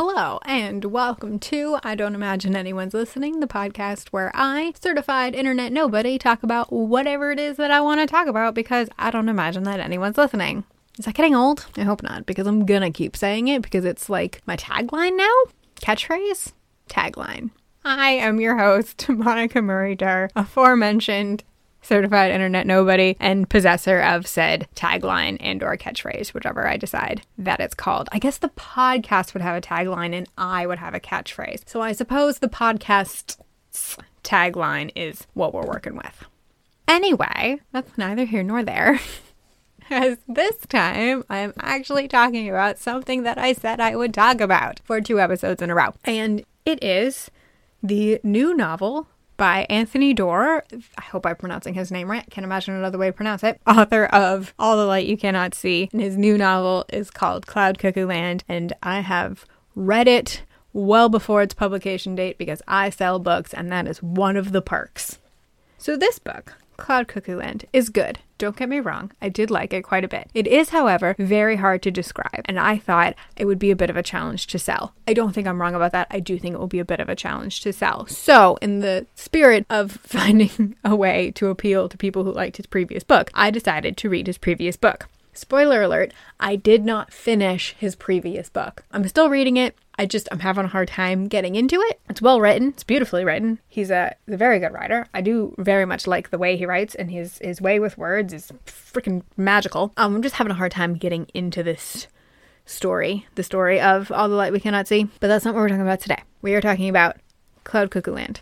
Hello, and welcome to I Don't Imagine Anyone's Listening, the podcast where I, certified internet nobody, talk about whatever it is that I want to talk about because I don't imagine that anyone's listening. Is that getting old? I hope not, because I'm gonna keep saying it because it's like my tagline now? Catchphrase? Tagline. I am your host, Monica Murray Durr, aforementioned certified internet nobody and possessor of said tagline and or catchphrase whichever i decide that it's called. I guess the podcast would have a tagline and i would have a catchphrase. So i suppose the podcast's tagline is what we're working with. Anyway that's neither here nor there. As this time I am actually talking about something that I said I would talk about for two episodes in a row. And it is the new novel by Anthony Doerr. I hope I'm pronouncing his name right. Can't imagine another way to pronounce it. Author of All the Light You Cannot See. And his new novel is called Cloud Cuckoo Land. And I have read it well before its publication date because I sell books and that is one of the perks. So this book Cloud Cuckoo Land is good. Don't get me wrong, I did like it quite a bit. It is, however, very hard to describe, and I thought it would be a bit of a challenge to sell. I don't think I'm wrong about that. I do think it will be a bit of a challenge to sell. So, in the spirit of finding a way to appeal to people who liked his previous book, I decided to read his previous book. Spoiler alert, I did not finish his previous book. I'm still reading it. I just I'm having a hard time getting into it. It's well written. It's beautifully written. He's a, a very good writer. I do very much like the way he writes, and his his way with words is freaking magical. Um, I'm just having a hard time getting into this story, the story of All the Light We Cannot See. But that's not what we're talking about today. We are talking about Cloud Cuckoo Land.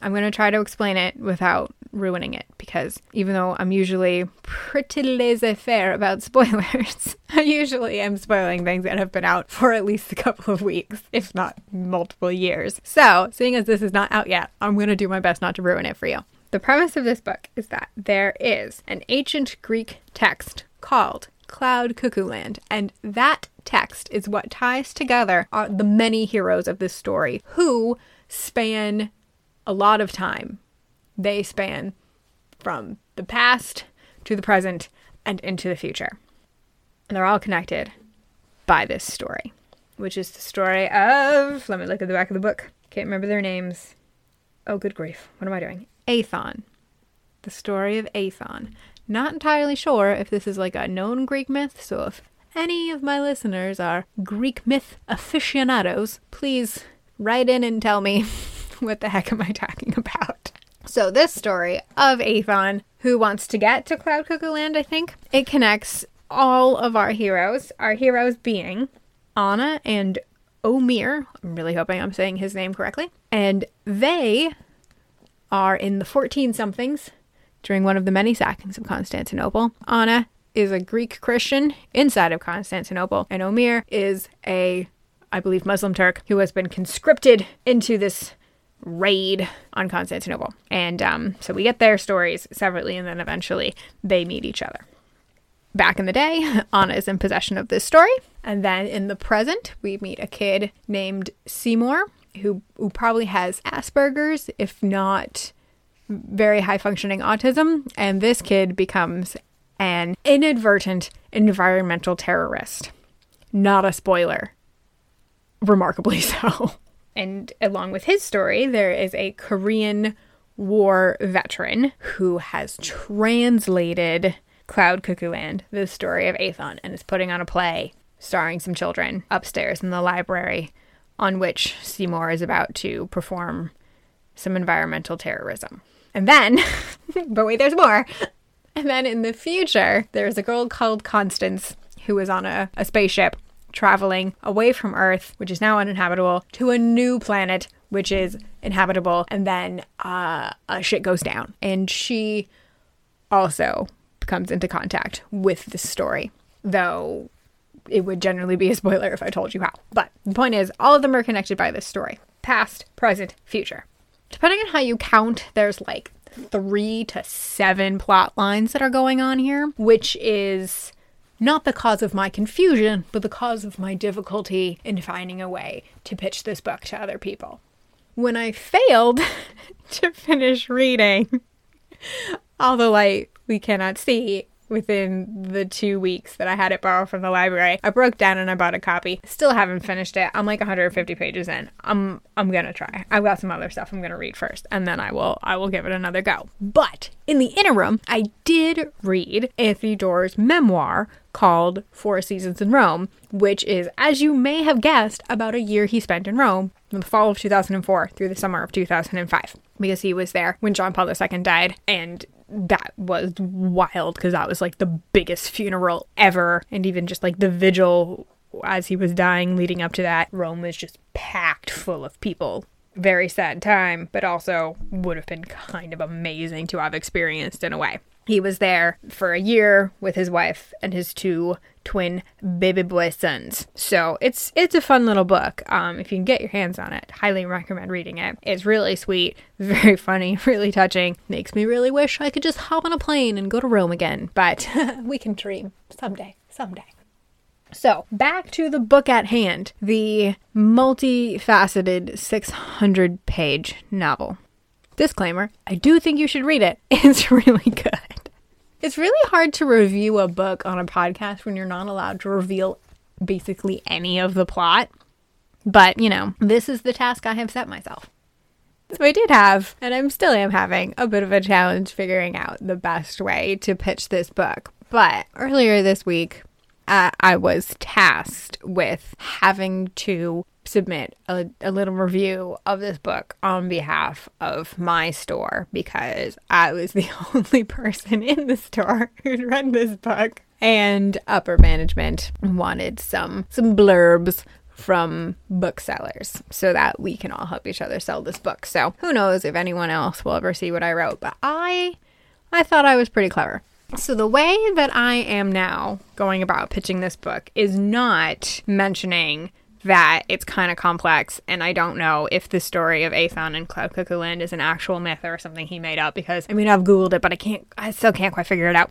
I'm going to try to explain it without ruining it because even though I'm usually pretty laissez faire about spoilers, I usually am spoiling things that have been out for at least a couple of weeks, if not multiple years. So, seeing as this is not out yet, I'm going to do my best not to ruin it for you. The premise of this book is that there is an ancient Greek text called Cloud Cuckoo Land, and that text is what ties together uh, the many heroes of this story who span a lot of time. They span from the past to the present and into the future. And they're all connected by this story, which is the story of, let me look at the back of the book. Can't remember their names. Oh, good grief. What am I doing? Aethon. The story of Aethon. Not entirely sure if this is like a known Greek myth, so if any of my listeners are Greek myth aficionados, please write in and tell me what the heck am I talking about? So, this story of Aethon, who wants to get to Cloud Cuckoo Land, I think, it connects all of our heroes, our heroes being Anna and Omeir. I'm really hoping I'm saying his name correctly. And they are in the 14 somethings during one of the many sackings of Constantinople. Anna is a Greek Christian inside of Constantinople, and Omeir is a, I believe, Muslim Turk who has been conscripted into this raid on Constantinople. And um, so we get their stories separately, and then eventually they meet each other. Back in the day, Anna is in possession of this story. And then in the present, we meet a kid named Seymour who, who probably has Asperger's, if not very high functioning autism. And this kid becomes an inadvertent environmental terrorist. Not a spoiler. Remarkably so. And along with his story, there is a Korean War veteran who has translated Cloud Cuckoo Land, the story of Aethon, and is putting on a play starring some children upstairs in the library on which Seymour is about to perform some environmental terrorism. And then, but wait, there's more. And then in the future, there's a girl called Konstance who is on a, a spaceship traveling away from Earth, which is now uninhabitable, to a new planet, which is inhabitable, and then uh, uh, shit goes down. And she also comes into contact with this story, though it would generally be a spoiler if I told you how. But the point is, all of them are connected by this story past, present, future. Depending on how you count, there's like three to seven plot lines that are going on here, which is not the cause of my confusion, but the cause of my difficulty in finding a way to pitch this book to other people. When I failed to finish reading All the Light We Cannot See, within the two weeks that I had it borrowed from the library. I broke down and I bought a copy. Still haven't finished it. I'm like 150 pages in. I'm I'm gonna try. I've got some other stuff I'm gonna read first, and then I will I will give it another go. But in the interim, I did read Anthony Doerr's memoir called Four Seasons in Rome, which is, as you may have guessed, about a year he spent in Rome from the fall of 2004 through the summer of 2005 because he was there when John Paul II died and that was wild because that was like the biggest funeral ever. And even just like the vigil as he was dying leading up to that Rome was just packed full of people. Very sad time but also would have been kind of amazing to have experienced in a way he was there for a year with his wife and his two twin baby boy sons. So it's it's a fun little book. Um, if you can get your hands on it, highly recommend reading it. It's really sweet, very funny, really touching. Makes me really wish I could just hop on a plane and go to Rome again. But we can dream someday, someday. So, back to the book at hand the multifaceted 600 page novel. Disclaimer I do think you should read it. It's really good. It's really hard to review a book on a podcast when you're not allowed to reveal basically any of the plot. But, you know, this is the task I have set myself. So I did have, and I'm still am having, a bit of a challenge figuring out the best way to pitch this book. But earlier this week, uh, I was tasked with having to submit a, a little review of this book on behalf of my store because I was the only person in the store who'd read this book. And upper management wanted some some blurbs from booksellers so that we can all help each other sell this book. So who knows if anyone else will ever see what I wrote, but I I thought I was pretty clever. So, the way that I am now going about pitching this book is not mentioning that it's kind of complex, and I don't know if the story of Aethon and Cloud Cuckoo Land is an actual myth or something he made up because I mean, I've Googled it, but I can't, I still can't quite figure it out.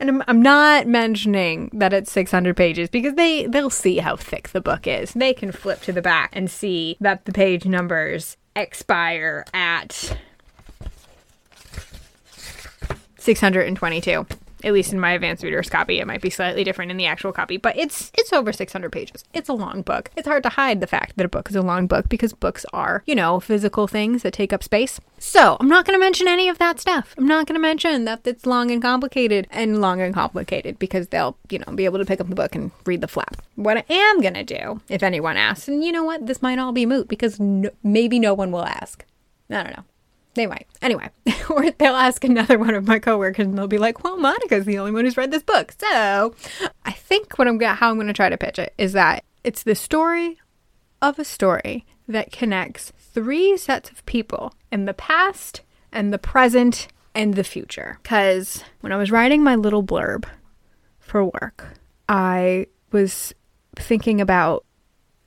And I'm, I'm not mentioning that it's 600 pages because they, they'll see how thick the book is. They can flip to the back and see that the page numbers expire at 622 at least in my advanced reader's copy it might be slightly different in the actual copy but it's it's over 600 pages. It's a long book. It's hard to hide the fact that a book is a long book because books are you know physical things that take up space. So i'm not going to mention any of that stuff. I'm not going to mention that it's long and complicated and long and complicated because they'll you know be able to pick up the book and read the flap. What i am going to do if anyone asks and you know what this might all be moot because no, maybe no one will ask. I don't know they might. Anyway, or they'll ask another one of my coworkers and they'll be like, well, Monica's the only one who's read this book. So I think what I'm gonna, how I'm going to try to pitch it is that it's the story of a story that connects three sets of people in the past and the present and the future. Because when I was writing my little blurb for work, I was thinking about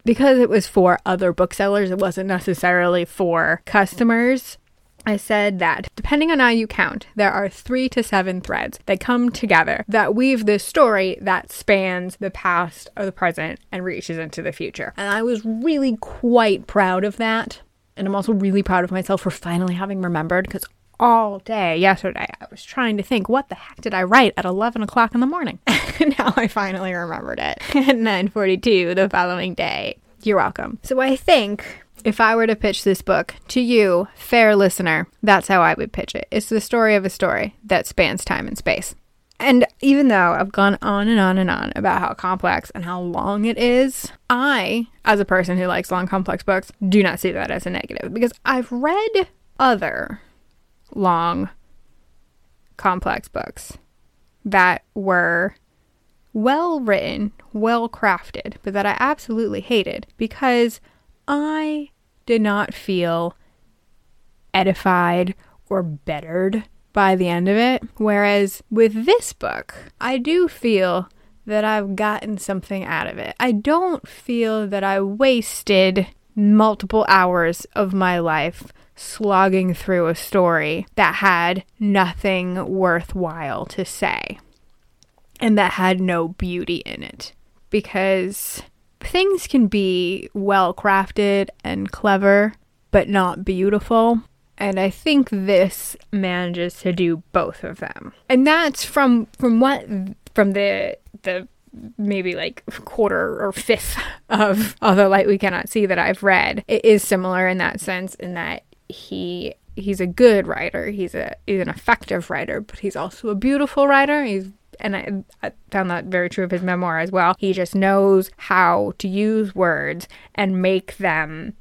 because it was for other booksellers, it wasn't necessarily for customers. I said that depending on how you count, there are three to seven threads that come together that weave this story that spans the past or the present and reaches into the future. And I was really quite proud of that. And I'm also really proud of myself for finally having remembered because all day yesterday I was trying to think, what the heck did I write at 11 o'clock in the morning? now I finally remembered it at 9.42 the following day. You're welcome. So I think if I were to pitch this book to you, fair listener, that's how I would pitch it. It's the story of a story that spans time and space. And even though I've gone on and on and on about how complex and how long it is, I, as a person who likes long, complex books, do not see that as a negative because I've read other long, complex books that were well written, well crafted, but that I absolutely hated because I did not feel edified or bettered by the end of it. Whereas with this book, I do feel that I've gotten something out of it. I don't feel that I wasted multiple hours of my life slogging through a story that had nothing worthwhile to say and that had no beauty in it. Because things can be well crafted and clever, but not beautiful. And I think this manages to do both of them. And that's from from what from the the maybe like quarter or fifth of All the Light We Cannot See that I've read. It is similar in that sense in that he he's a good writer. He's a he's an effective writer, but he's also a beautiful writer. He's and I, I, found that very true of his memoir as well. He just knows how to use words and make them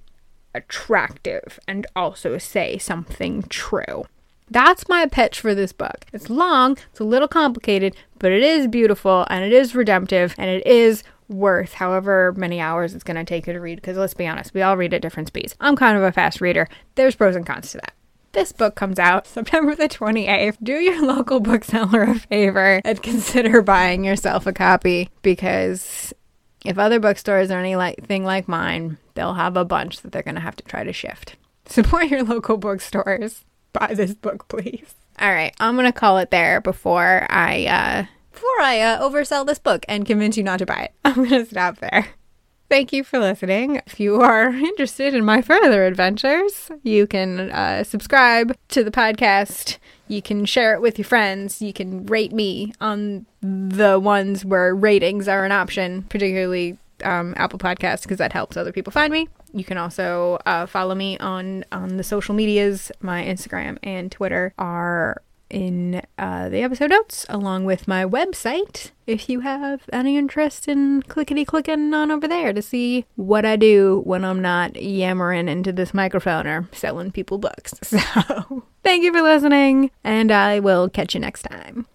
attractive and also say something true. That's my pitch for this book. It's long, it's a little complicated, but it is beautiful and it is redemptive and it is worth however many hours it's going to take you to read because let's be honest, we all read at different speeds. I'm kind of a fast reader. There's pros and cons to that. This book comes out September the 28th. Do your local bookseller a favor and consider buying yourself a copy because if other bookstores are anything like mine, they'll have a bunch that they're going to have to try to shift. Support your local bookstores. Buy this book, please. All right, I'm going to call it there before I uh before I uh, oversell this book and convince you not to buy it. I'm going to stop there. Thank you for listening. If you are interested in my further adventures, you can uh, subscribe to the podcast. You can share it with your friends. You can rate me on the ones where ratings are an option, particularly um, Apple Podcasts, because that helps other people find me. You can also uh, follow me on on the social medias. My Instagram and Twitter are in uh, the episode notes, along with my website, if you have any interest in clickety clicking on over there to see what I do when I'm not yammering into this microphone or selling people books. So, thank you for listening, and I will catch you next time.